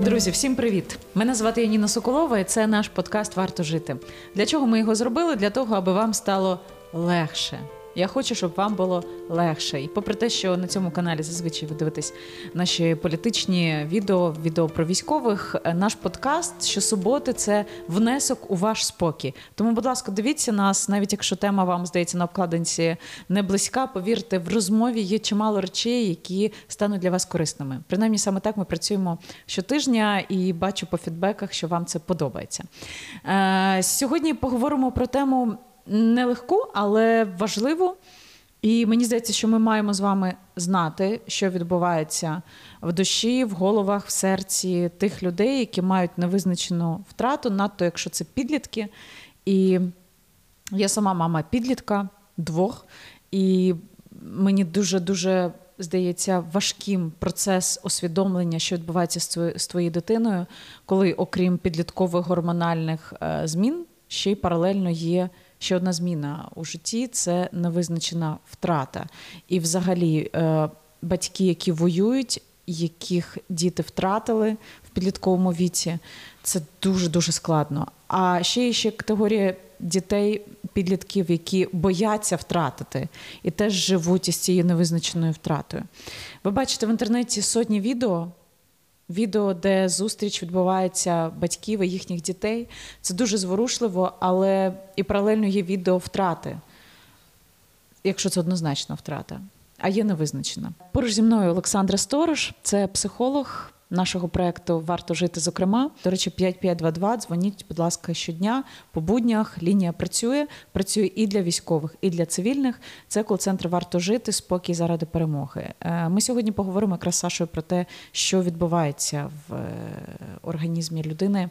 Друзі, всім привіт! Мене звати Яніна Соколова, і це наш подкаст Варто жити. Для чого ми його зробили? Для того, аби вам стало легше. Я хочу, щоб вам було легше. І попри те, що на цьому каналі зазвичай ви дивитесь наші політичні відео, відео про військових, е, наш подкаст щосуботи це внесок у ваш спокій. Тому, будь ласка, дивіться нас, навіть якщо тема вам здається на обкладинці не близька, повірте, в розмові є чимало речей, які стануть для вас корисними. Принаймні, саме так ми працюємо щотижня і бачу по фідбеках, що вам це подобається. Е, Сьогодні поговоримо про тему нелегку, але важливу. І мені здається, що ми маємо з вами знати, що відбувається в душі, в головах, в серці тих людей, які мають невизначену втрату, надто якщо це підлітки. І я сама мама підлітка двох, і мені дуже дуже здається важким процес усвідомлення, що відбувається з твоєю дитиною, коли, окрім підліткових гормональних е, змін, ще й паралельно є. Ще одна зміна у житті це невизначена втрата. І, взагалі, е, батьки, які воюють, яких діти втратили в підлітковому віці, це дуже дуже складно. А ще є ще категорія дітей, підлітків, які бояться втратити, і теж живуть із цією невизначеною втратою. Ви бачите в інтернеті сотні відео відео, де зустріч відбувається батьків і їхніх дітей. Це дуже зворушливо, але і паралельно є відео втрати, якщо це однозначно втрата, а є невизначена. Поруч зі мною Олександра Сторож, це психолог нашого проекту Варто жити. Зокрема, до речі, 5522, Дзвоніть, будь ласка, щодня по буднях. Лінія працює. Працює і для військових, і для цивільних. Це кол-центр Варто жити, спокій заради перемоги. Е, ми сьогодні поговоримо якраз з Сашою про те, що відбувається в е, організмі людини,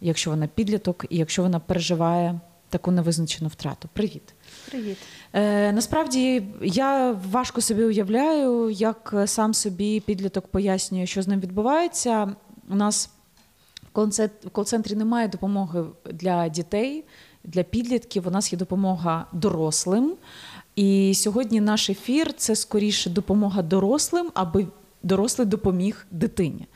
якщо вона підліток, і якщо вона переживає таку невизначену втрату. Привіт. Привіт. Е, Насправді я важко собі уявляю, як сам собі підліток пояснює, що з ним відбувається. У нас в кол-центрі немає допомоги для дітей, для підлітків. У нас є допомога дорослим. І сьогодні наш ефір це скоріше допомога дорослим, аби дорослий допоміг дитині.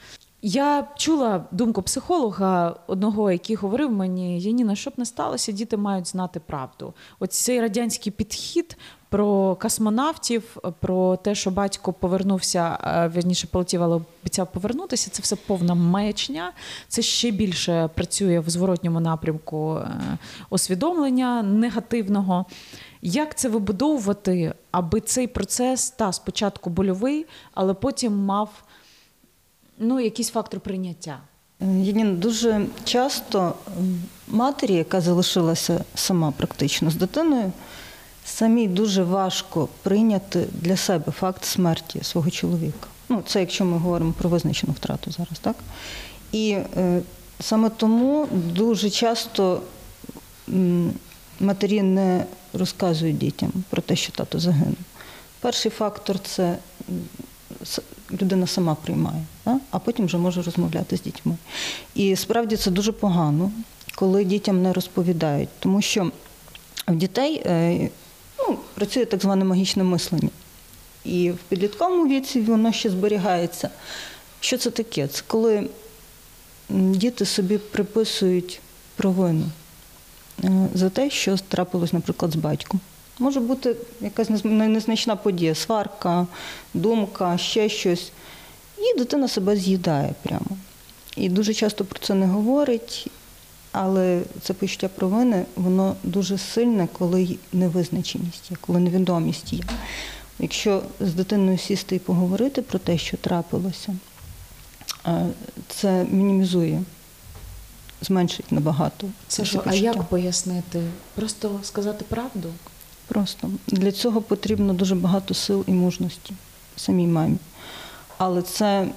Я чула думку психолога одного, який говорив мені: Яніна, щоб не сталося, діти мають знати правду. Ось цей радянський підхід про космонавтів, про те, що батько повернувся, вірніше полетів, але обіцяв повернутися. Це все повна маячня. Це ще більше працює в зворотньому напрямку е, освідомлення негативного. Як це вибудовувати, аби цей процес та спочатку больовий, але потім мав ну, якийсь фактор прийняття. Єдине, дуже часто матері, яка залишилася сама практично з дитиною, самій дуже важко прийняти для себе факт смерті свого чоловіка. Ну, це якщо ми говоримо про визначену втрату зараз, так? І е, саме тому дуже часто матері не розказують дітям про те, що тато загинув. Перший фактор це людина сама приймає, а потім вже може розмовляти з дітьми. І справді це дуже погано, коли дітям не розповідають, тому що в дітей е, ну, працює так зване магічне мислення. І в підлітковому віці воно ще зберігається. Що це таке? Це коли діти собі приписують провину е, за те, що трапилось, наприклад, з батьком. Може бути якась незначна подія, сварка, думка, ще щось. І дитина себе з'їдає прямо. І дуже часто про це не говорить, але це почуття провини, воно дуже сильне, коли невизначеність є, коли невідомість є. Якщо з дитиною сісти і поговорити про те, що трапилося, це мінімізує, зменшить набагато. Це що, а як пояснити? Просто сказати правду? Просто для цього потрібно дуже багато сил і мужності самій мамі. Але це,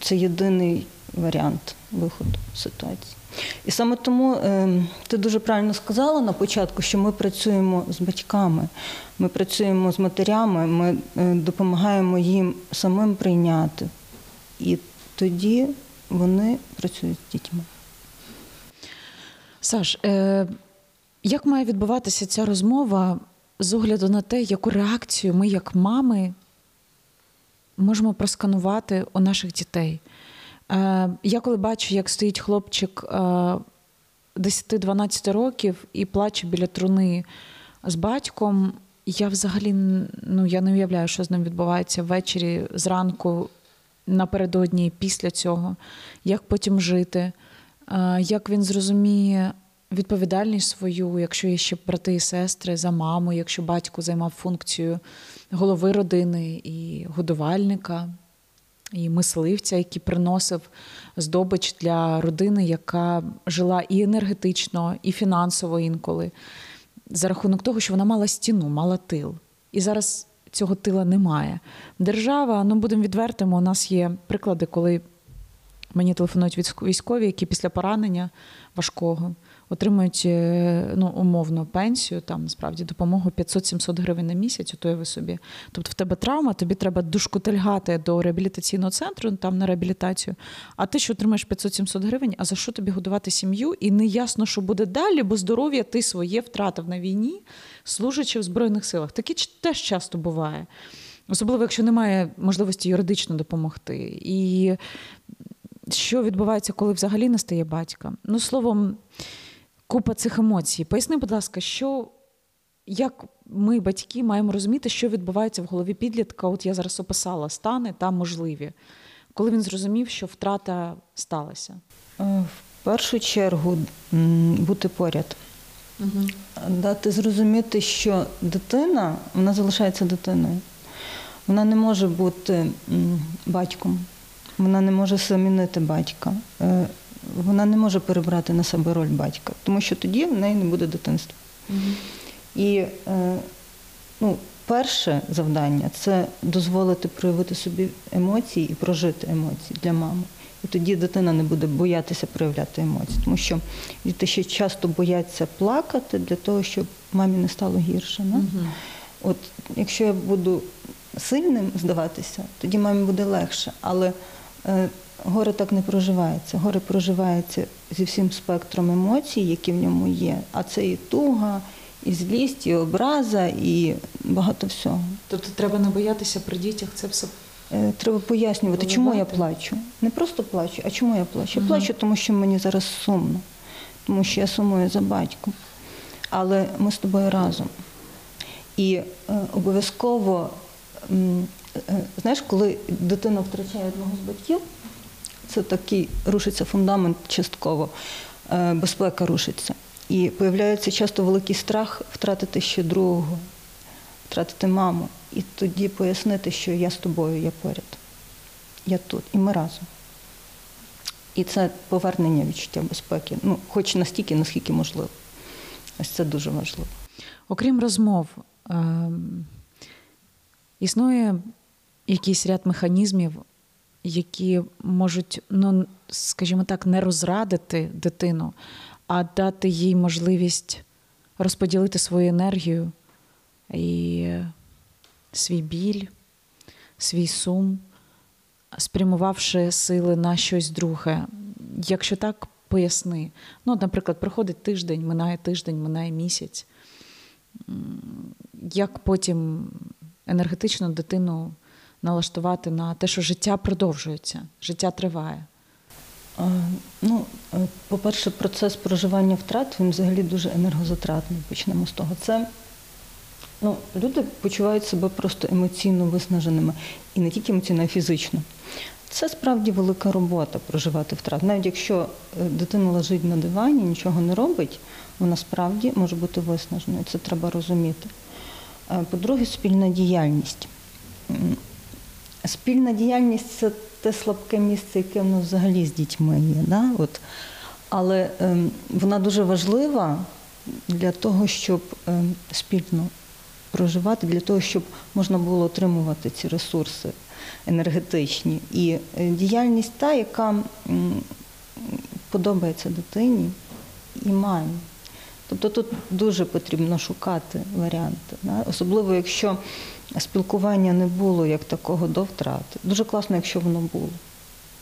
це єдиний варіант виходу ситуації. І саме тому е, ти дуже правильно сказала на початку, що ми працюємо з батьками, ми працюємо з матерями, ми е, допомагаємо їм самим прийняти. І тоді вони працюють з дітьми. Саш, е, як має відбуватися ця розмова з огляду на те, яку реакцію ми, як мами, можемо просканувати у наших дітей? Е, я коли бачу, як стоїть хлопчик е, 10-12 років і плаче біля труни з батьком, я взагалі ну, я не уявляю, що з ним відбувається ввечері, зранку, напередодні, після цього, як потім жити, е, як він зрозуміє відповідальність свою, якщо є ще брати і сестри за маму, якщо батько займав функцію голови родини і годувальника, і мисливця, який приносив здобич для родини, яка жила і енергетично, і фінансово інколи, за рахунок того, що вона мала стіну, мала тил. І зараз цього тила немає. Держава, ну будемо відвертими, у нас є приклади, коли мені телефонують військові, які після поранення важкого отримують е, ну, умовно пенсію, там справді допомогу 500-700 гривень на місяць, ото ви собі. Тобто в тебе травма, тобі треба дошкутильгати до реабілітаційного центру, там на реабілітацію. А ти що отримаєш 500-700 гривень, а за що тобі годувати сім'ю? І не ясно, що буде далі, бо здоров'я ти своє втратив на війні, служачи в Збройних силах. Таке теж часто буває. Особливо, якщо немає можливості юридично допомогти. І що відбувається, коли взагалі не стає батька? Ну, словом, купа цих емоцій. Поясни, будь ласка, що як ми, батьки, маємо розуміти, що відбувається в голові підлітка? От я зараз описала стани та можливі, коли він зрозумів, що втрата сталася? Е, в першу чергу бути поряд. Угу. Дати зрозуміти, що дитина вона залишається дитиною. Вона не може бути батьком, вона не може замінити батька. Вона не може перебрати на себе роль батька, тому що тоді в неї не буде дитинства. Угу. І е, ну, перше завдання це дозволити проявити собі емоції і прожити емоції для мами. І тоді дитина не буде боятися проявляти емоції, тому що діти ще часто бояться плакати для того, щоб мамі не стало гірше. Не? Угу. От якщо я буду сильним здаватися, тоді мамі буде легше. Але е, Горе так не проживається. Горе проживається зі всім спектром емоцій, які в ньому є. А це і туга, і злість, і образа, і багато всього. Тобто треба не боятися при дітях це все. Е, треба пояснювати, Виливати. чому я плачу. Не просто плачу, а чому я плачу? Я плачу, тому що мені зараз сумно, тому що я сумую за батьком. Але ми з тобою разом. І е, обов'язково, е, знаєш, коли дитина втрачає одного з батьків, це такий рушиться фундамент частково, е, безпека рушиться. І появляється часто великий страх втратити ще другого, втратити маму. І тоді пояснити, що я з тобою, я поряд, я тут, і ми разом. І це повернення відчуття безпеки, ну, хоч настільки, наскільки можливо. Ось це дуже важливо. Окрім розмов, е- існує якийсь ряд механізмів, які можуть, ну скажімо так, не розрадити дитину, а дати їй можливість розподілити свою енергію і свій біль, свій сум, спрямувавши сили на щось друге. Якщо так, поясни. Ну, наприклад, проходить тиждень, минає тиждень, минає місяць. Як потім енергетично дитину налаштувати на те, що життя продовжується, життя триває? Ну, е, по-перше, процес проживання втрат він взагалі дуже енергозатратний. Почнемо з того. Це ну, люди почувають себе просто емоційно виснаженими і не тільки емоційно, а й фізично. Це справді велика робота проживати втрат. Навіть якщо е, дитина лежить на дивані, нічого не робить, вона справді може бути виснаженою. Це треба розуміти. Е, по-друге, спільна діяльність. Спільна діяльність це те слабке місце, яке в нас взагалі з дітьми є. Да? От. Але ем, вона дуже важлива для того, щоб ем, спільно проживати, для того, щоб можна було отримувати ці ресурси енергетичні. І е, діяльність та, яка м, подобається дитині і мамі. Тобто тут дуже потрібно шукати варіанти, да? особливо якщо спілкування не було як такого до втрати. Дуже класно, якщо воно було.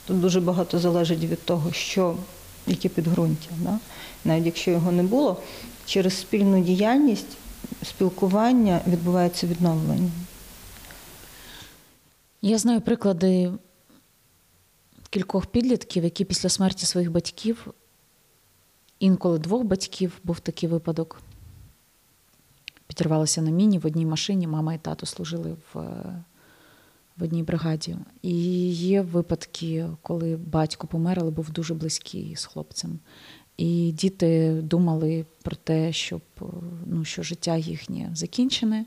Тут дуже багато залежить від того, що, яке підґрунтя. Да? Навіть якщо його не було, через спільну діяльність спілкування відбувається відновлення. Я знаю приклади кількох підлітків, які після смерті своїх батьків, інколи двох батьків був такий випадок. Підірвалися на міні в одній машині. Мама і тато служили в, в одній бригаді. І є випадки, коли батько помер, але був дуже близький з хлопцем. І діти думали про те, щоб ну, що життя їхнє закінчене,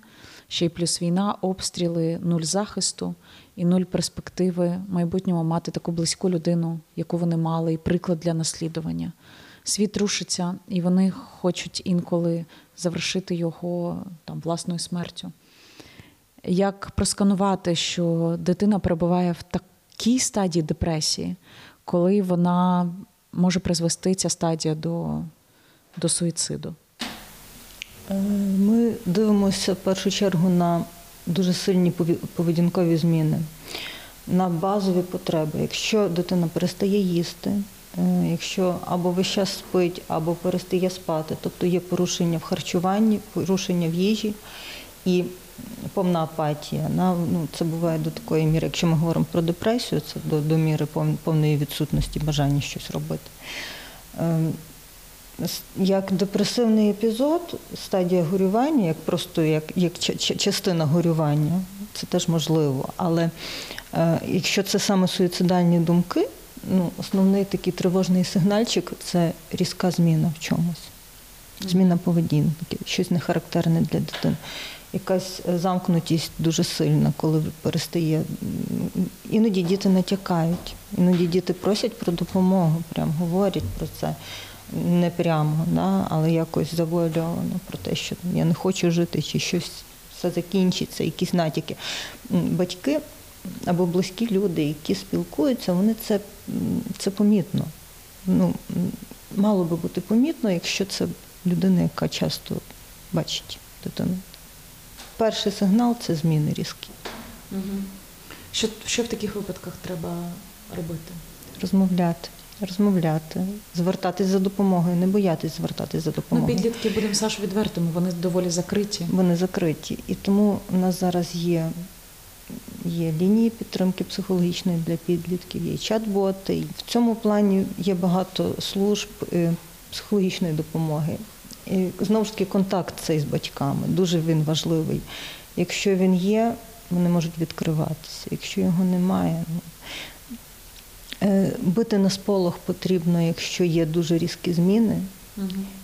ще й плюс війна, обстріли, нуль захисту і нуль перспективи майбутнього мати таку близьку людину, яку вони мали, і приклад для наслідування. Світ рушиться, і вони хочуть інколи завершити його там власною смертю. Як просканувати, що дитина перебуває в такій стадії депресії, коли вона може призвести ця стадія до, до суїциду? Е, Ми дивимося в першу чергу на дуже сильні поведінкові зміни, на базові потреби. Якщо дитина перестає їсти, якщо або весь час спить, або перестає спати, тобто є порушення в харчуванні, порушення в їжі і повна апатія. Ну, це буває до такої міри, якщо ми говоримо про депресію, це до, до міри повної відсутності бажання щось робити. Ем, Як депресивний епізод, стадія горювання, як просто як, як ча- ча- частина горювання, це теж можливо. Але е, якщо це саме суїцидальні думки, ну, основний такий тривожний сигнальчик це різка зміна в чомусь. Зміна поведінки, щось нехарактерне для дитини. Якась е, замкнутість дуже сильна, коли перестає. Іноді діти натякають, іноді діти просять про допомогу, прям говорять про це не прямо, да, але якось завуальовано про те, що я не хочу жити, чи щось все закінчиться, якісь натяки. Батьки або близькі люди, які спілкуються, вони це, це помітно. Ну, мало би бути помітно, якщо це людина, яка часто бачить дитину. Перший сигнал це зміни різкі. Що, що в таких випадках треба робити? Розмовляти, розмовляти, звертатись за допомогою, не боятись звертатись за Ну, допомогою. підлітки, будемо Саш відвертими, вони доволі закриті. Вони закриті. І тому у нас зараз є, є лінії підтримки психологічної для підлітків, є чат-боти. В цьому плані є багато служб е, психологічної допомоги. І, знову ж таки, контакт цей з батьками, дуже він важливий. Якщо він є, вони можуть відкриватися. Якщо його немає, ну, е, бити на сполох потрібно, якщо є дуже різкі зміни,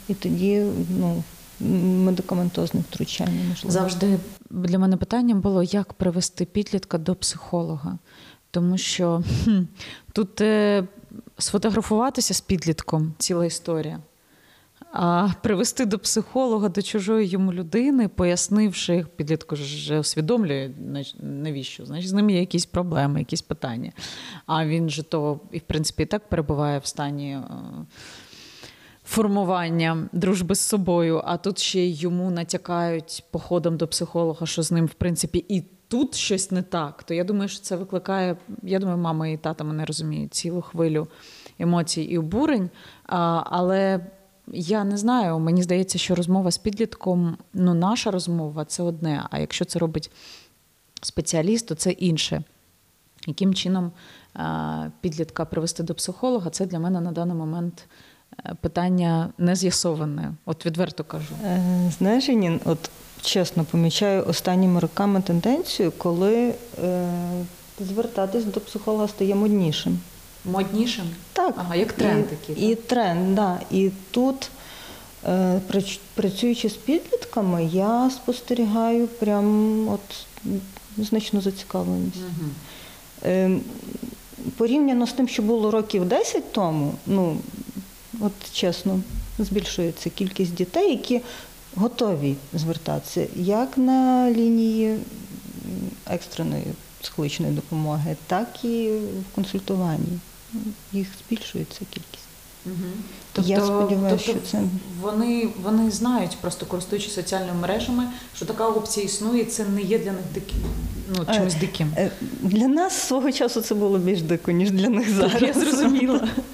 і тоді ну, медикаментозне втручання можливо. Завжди для мене питанням було, як привести підлітка до психолога. Тому що хм, тут е, сфотографуватися з підлітком ціла історія. А привести до психолога, до чужої йому людини, пояснивши, підлітку ж усвідомлює, навіщо, значить, з ним є якісь проблеми, якісь питання. А він же то, і в принципі, і так перебуває в стані. Формування дружби з собою, а тут ще й йому натякають походом до психолога, що з ним, в принципі, і тут щось не так. То я думаю, що це викликає. Я думаю, мама і тата мене розуміють цілу хвилю емоцій і обурень. А, але я не знаю, мені здається, що розмова з підлітком, ну, наша розмова це одне. А якщо це робить спеціаліст, то це інше. Яким чином підлітка привести до психолога, це для мене на даний момент питання не з'ясоване. От відверто кажу. Е, Знаєш, Нін, от чесно помічаю останніми роками тенденцію, коли е, звертатись до психолога стає моднішим. Моднішим? Так. Ага, як тренд і, такий, І тренд, да. І тут, е, працюючи з підлітками, я спостерігаю прям от значну зацікавленість. Угу. Е, Порівняно з тим, що було років 10 тому, ну от чесно, збільшується кількість дітей, які готові звертатися як на лінії екстреної психологічної допомоги, так і в консультуванні. Їх збільшується кількість. Угу. Я сподіваюся, що це- вони, вони знають, просто користуючись соціальними мережами, що така опція існує, це не є для них диким, ну, чимось Е, диким. Е, Для нас свого часу це було більш дико, ніж для них зараз. Я зрозуміла.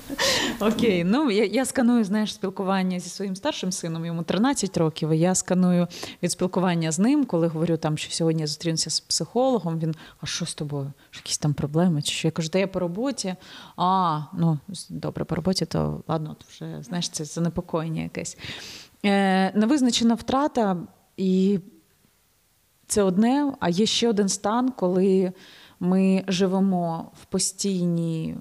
Окей, ну я, я сканую, знаєш, спілкування зі своїм старшим сином, йому 13 років. і Я сканую від спілкування з ним, коли говорю там, що сьогодні я зустрінуся з психологом. Він, а що з тобою? Що якісь там проблеми? Чи що? Я кажу, де я по роботі? А, ну добре, по роботі, то ладно, то вже знаєш, це занепокоєння якесь. Е, Невизначена втрата, і це одне, а є ще один стан, коли ми живемо в постійній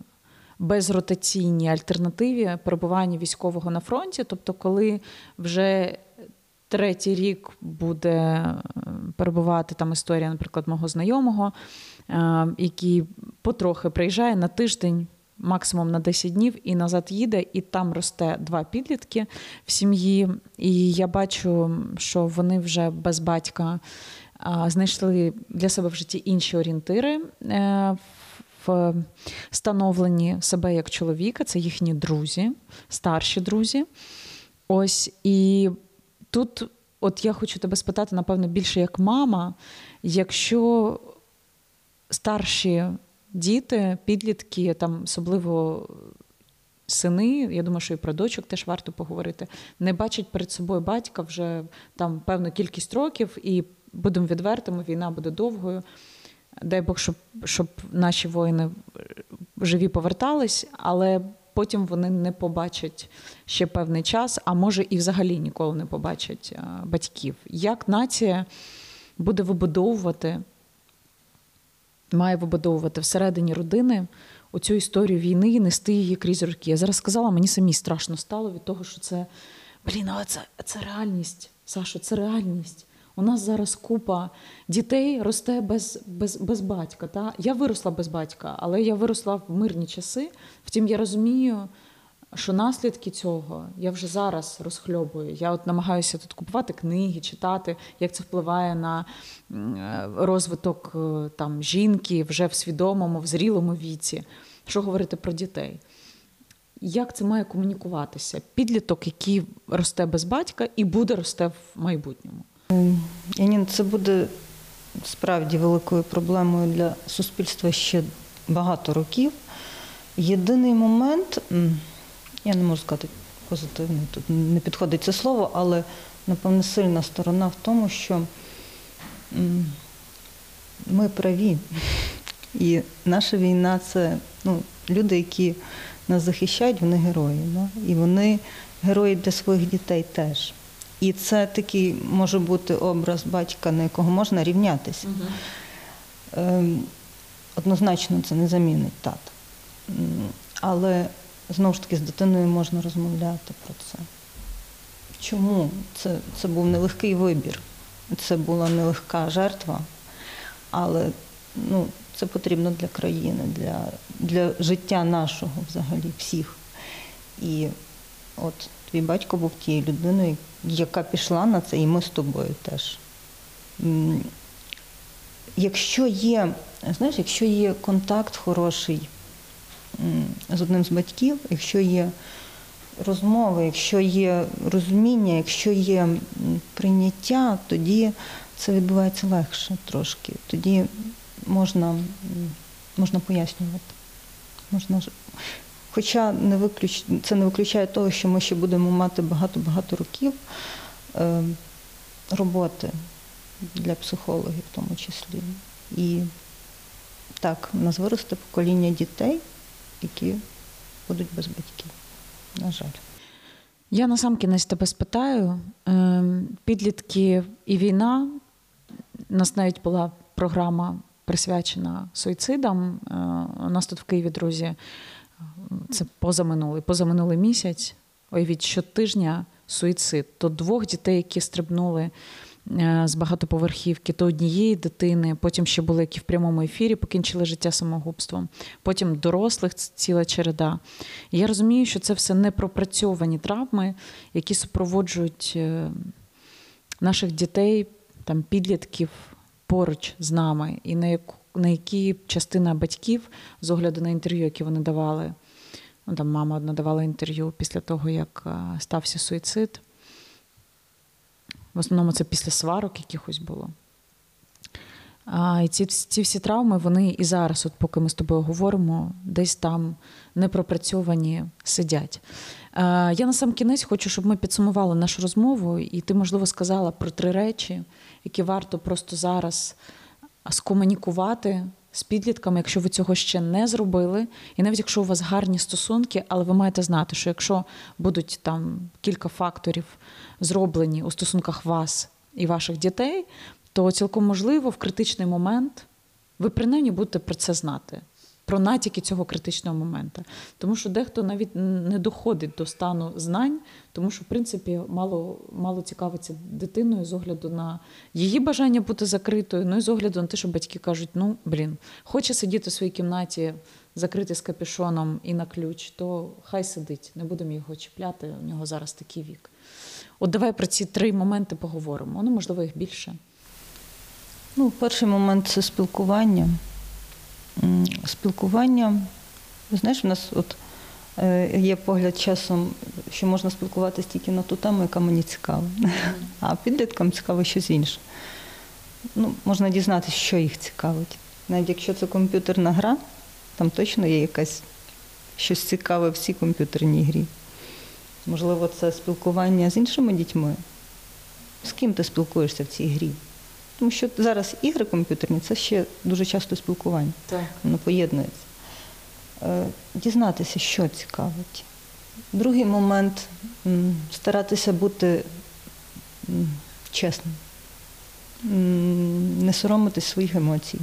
безротаційній альтернативі перебування військового на фронті. Тобто, коли вже третій рік буде е, перебувати там історія, наприклад, мого знайомого, е, який потрохи приїжджає на тиждень. Максимум на 10 днів і назад їде, і там росте два підлітки в сім'ї. І я бачу, що вони вже без батька знайшли для себе в житті інші орієнтири е, в становленні себе як чоловіка, це їхні друзі, старші друзі. Ось і тут, от я хочу тебе спитати, напевно, більше як мама, якщо старші діти, підлітки, там особливо сини, я думаю, що і про дочок теж варто поговорити, не бачать перед собою батька вже там певну кількість років, і будемо відвертими, війна буде довгою. Дай Бог, щоб щоб наші воїни живі повертались, але потім вони не побачать ще певний час, а може і взагалі ніколи не побачать батьків. Як нація буде вибудовувати, має вибудовувати всередині родини оцю історію війни і нести її крізь роки? Я зараз сказала, мені самі страшно стало від того, що це блін, але це, це реальність, Сашо, це реальність. У нас зараз купа дітей росте без без, без батька. Та? Я виросла без батька, але я виросла в мирні часи. Втім, я розумію, що наслідки цього я вже зараз розхльобую. Я от намагаюся тут купувати книги, читати, як це впливає на розвиток е, там, жінки вже в свідомому, в зрілому віці. Що говорити про дітей? Як це має комунікуватися? Підліток, який росте без батька і буде росте в майбутньому. Янін, це буде справді великою проблемою для суспільства ще багато років. Єдиний момент, я не можу сказати позитивний, тут не підходить це слово, але, напевне, сильна сторона в тому, що ми праві. І наша війна це ну, люди, які нас захищають, вони герої. Да? І вони герої для своїх дітей теж. І це такий може бути образ батька, на якого можна рівнятися. Угу. Однозначно це не замінить тата. Але знову ж таки з дитиною можна розмовляти про це. Чому? Це, Це був нелегкий вибір, це була нелегка жертва, але ну, це потрібно для країни, для, для життя нашого взагалі всіх. І от твій батько був тією людиною, яка пішла на це, і ми з тобою теж. Якщо є, знаєш, якщо є контакт хороший з одним з батьків, якщо є розмови, якщо є розуміння, якщо є прийняття, тоді це відбувається легше трошки. Тоді можна можна пояснювати. Можна Хоча не виключ... це не виключає того, що ми ще будемо мати багато-багато років е, роботи для психологів в тому числі. І так, у нас виросте покоління дітей, які будуть без батьків. На жаль. Я на сам кінець тебе спитаю. Ем, підлітки і війна. У нас навіть була програма присвячена суїцидам. Е, у нас тут в Києві, друзі, це позаминулий, позаминулий місяць. Уявіть, щотижня суїцид. То двох дітей, які стрибнули е, з багатоповерхівки, то однієї дитини, потім ще були, які в прямому ефірі покінчили життя самогубством, потім дорослих ціла череда. Я розумію, що це все непропрацьовані травми, які супроводжують е, наших дітей, там підлітків поруч з нами, і на яку на які частина батьків з огляду на інтерв'ю, які вони давали. Ну, там Мама одна давала інтерв'ю після того, як е, стався суїцид. В основному це після сварок якихось було. А, і ці, ці всі травми, вони і зараз, от поки ми з тобою говоримо, десь там непропрацьовані сидять. А, я на сам кінець хочу, щоб ми підсумували нашу розмову, і ти, можливо, сказала про три речі, які варто просто зараз скомунікувати з підлітками, якщо ви цього ще не зробили, і навіть якщо у вас гарні стосунки, але ви маєте знати, що якщо будуть там кілька факторів зроблені у стосунках вас і ваших дітей, то цілком можливо в критичний момент ви принаймні будете про це знати. Про натяки цього критичного моменту. Тому що дехто навіть не доходить до стану знань, тому що, в принципі, мало мало цікавиться дитиною з огляду на її бажання бути закритою, ну і з огляду на те, що батьки кажуть: ну, блін, хоче сидіти в своїй кімнаті, закрити з капюшоном і на ключ, то хай сидить, не будемо його чіпляти. У нього зараз такий вік. От давай про ці три моменти поговоримо. Ну, можливо, їх більше. Ну, перший момент це спілкування. Спілкування, знаєш, у нас от е, є погляд часом, що можна спілкуватися тільки на ту тему, яка мені цікава. А підліткам цікаво щось інше. Ну, Можна дізнатися, що їх цікавить. Навіть якщо це комп'ютерна гра, там точно є якась щось цікаве в цій комп'ютерній грі. Можливо, це спілкування з іншими дітьми. З ким ти спілкуєшся в цій грі? Тому що зараз ігри комп'ютерні це ще дуже часто спілкування. Так. Воно поєднується. Е, дізнатися, що цікавить. Другий момент старатися бути чесним, не соромитись своїх емоцій,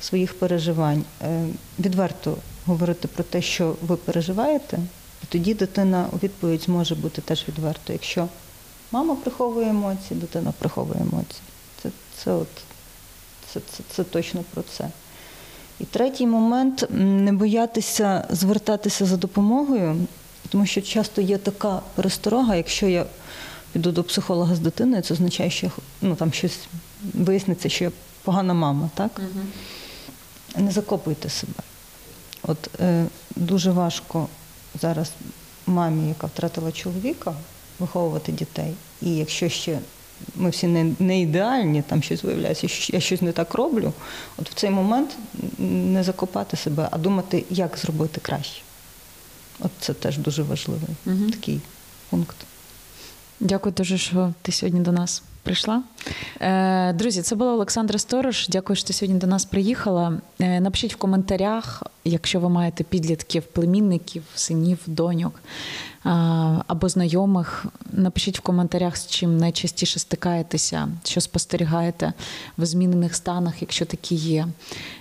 своїх переживань. Е, відверто говорити про те, що ви переживаєте, і тоді дитина у відповідь зможе бути теж відверто. Якщо мама приховує емоції, дитина приховує емоції. Це це, от, це, це, це точно про це. І третій момент не боятися звертатися за допомогою, тому що часто є така пересторога, якщо я піду до психолога з дитиною, це означає, що ну, там щось виясниться, що я погана мама, так? Угу. Не закопуйте себе. От е, дуже важко зараз мамі, яка втратила чоловіка, виховувати дітей. І якщо ще ми всі не не ідеальні, там щось виявляється, я щось не так роблю. От в цей момент не закопати себе, а думати, як зробити краще. От це теж дуже важливий угу. такий пункт. Дякую дуже, що ти сьогодні до нас прийшла. Е, друзі, це була Олександра Сторож. Дякую, що сьогодні до нас приїхала. Е, напишіть в коментарях, якщо ви маєте підлітків, племінників, синів, доньок або знайомих. Напишіть в коментарях, з чим найчастіше стикаєтеся, що спостерігаєте в змінених станах, якщо такі є.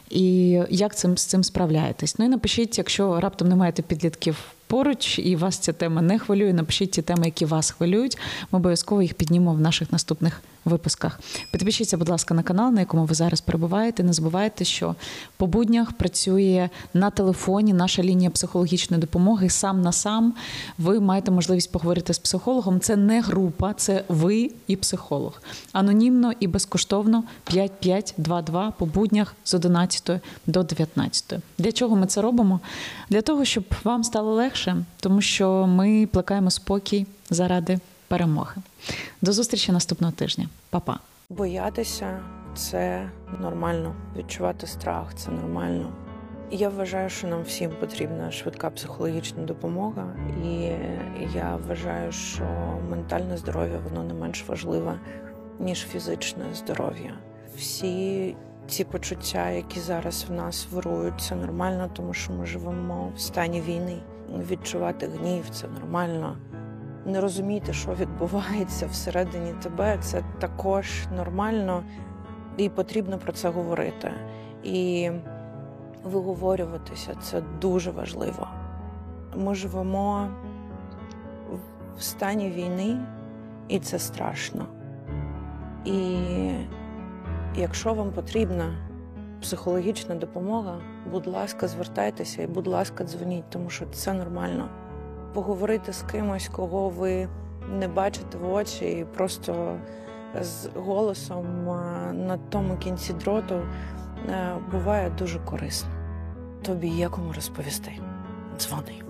І як цим з цим справляєтесь? Ну і напишіть, якщо раптом не маєте підлітків поруч і вас ця тема не хвилює, напишіть ті теми, які вас хвилюють. Ми обов'язково їх піднімемо в наших наступних випусках. Підпишіться, будь ласка, на канал, на якому ви зараз перебуваєте. Не забувайте, що по буднях працює на телефоні наша лінія психологічної допомоги. Сам на сам ви маєте можливість поговорити з психологом. Це не група, це ви і психолог. Анонімно і безкоштовно 5522 по буднях з 11 до 19. Для чого ми це робимо? Для того, щоб вам стало легше, тому що ми плекаємо спокій заради перемоги. До зустрічі наступного тижня. Па-па. Боятися це нормально. Відчувати страх це нормально. Я вважаю, що нам всім потрібна швидка психологічна допомога, і я вважаю, що ментальне здоров'я воно не менш важливе ніж фізичне здоров'я. Всі ці почуття, які зараз в нас вирують, це нормально, тому що ми живемо в стані війни. Відчувати гнів це нормально не розуміти, що відбувається всередині тебе, це також нормально і потрібно про це говорити. І виговорюватися це дуже важливо. Ми живемо в стані війни, і це страшно. І якщо вам потрібна психологічна допомога, будь ласка, звертайтеся і, будь ласка, дзвоніть, тому що це нормально поговорити з кимось, кого ви не бачите в очі, і просто з голосом на тому кінці дроту е, буває дуже корисно. Тобі є кому розповісти. Дзвони.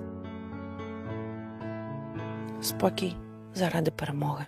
Спокій заради перемоги.